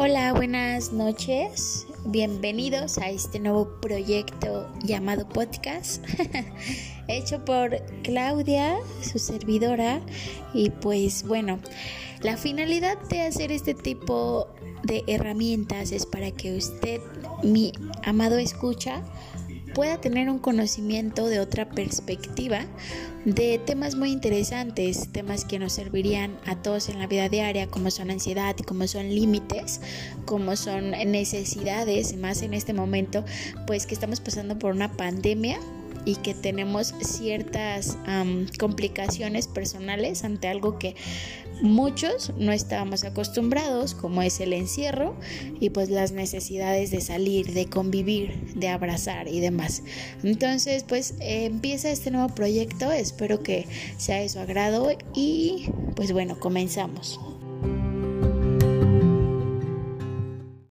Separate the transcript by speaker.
Speaker 1: Hola, buenas noches. Bienvenidos a este nuevo proyecto llamado podcast, hecho por Claudia, su servidora. Y pues bueno, la finalidad de hacer este tipo de herramientas es para que usted, mi amado escucha, pueda tener un conocimiento de otra perspectiva de temas muy interesantes, temas que nos servirían a todos en la vida diaria, como son ansiedad, como son límites, como son necesidades, más en este momento, pues que estamos pasando por una pandemia y que tenemos ciertas complicaciones personales ante algo que muchos no estábamos acostumbrados, como es el encierro y pues las necesidades de salir, de convivir, de abrazar y demás. Entonces, pues empieza este nuevo proyecto, espero que sea de su agrado y pues bueno, comenzamos.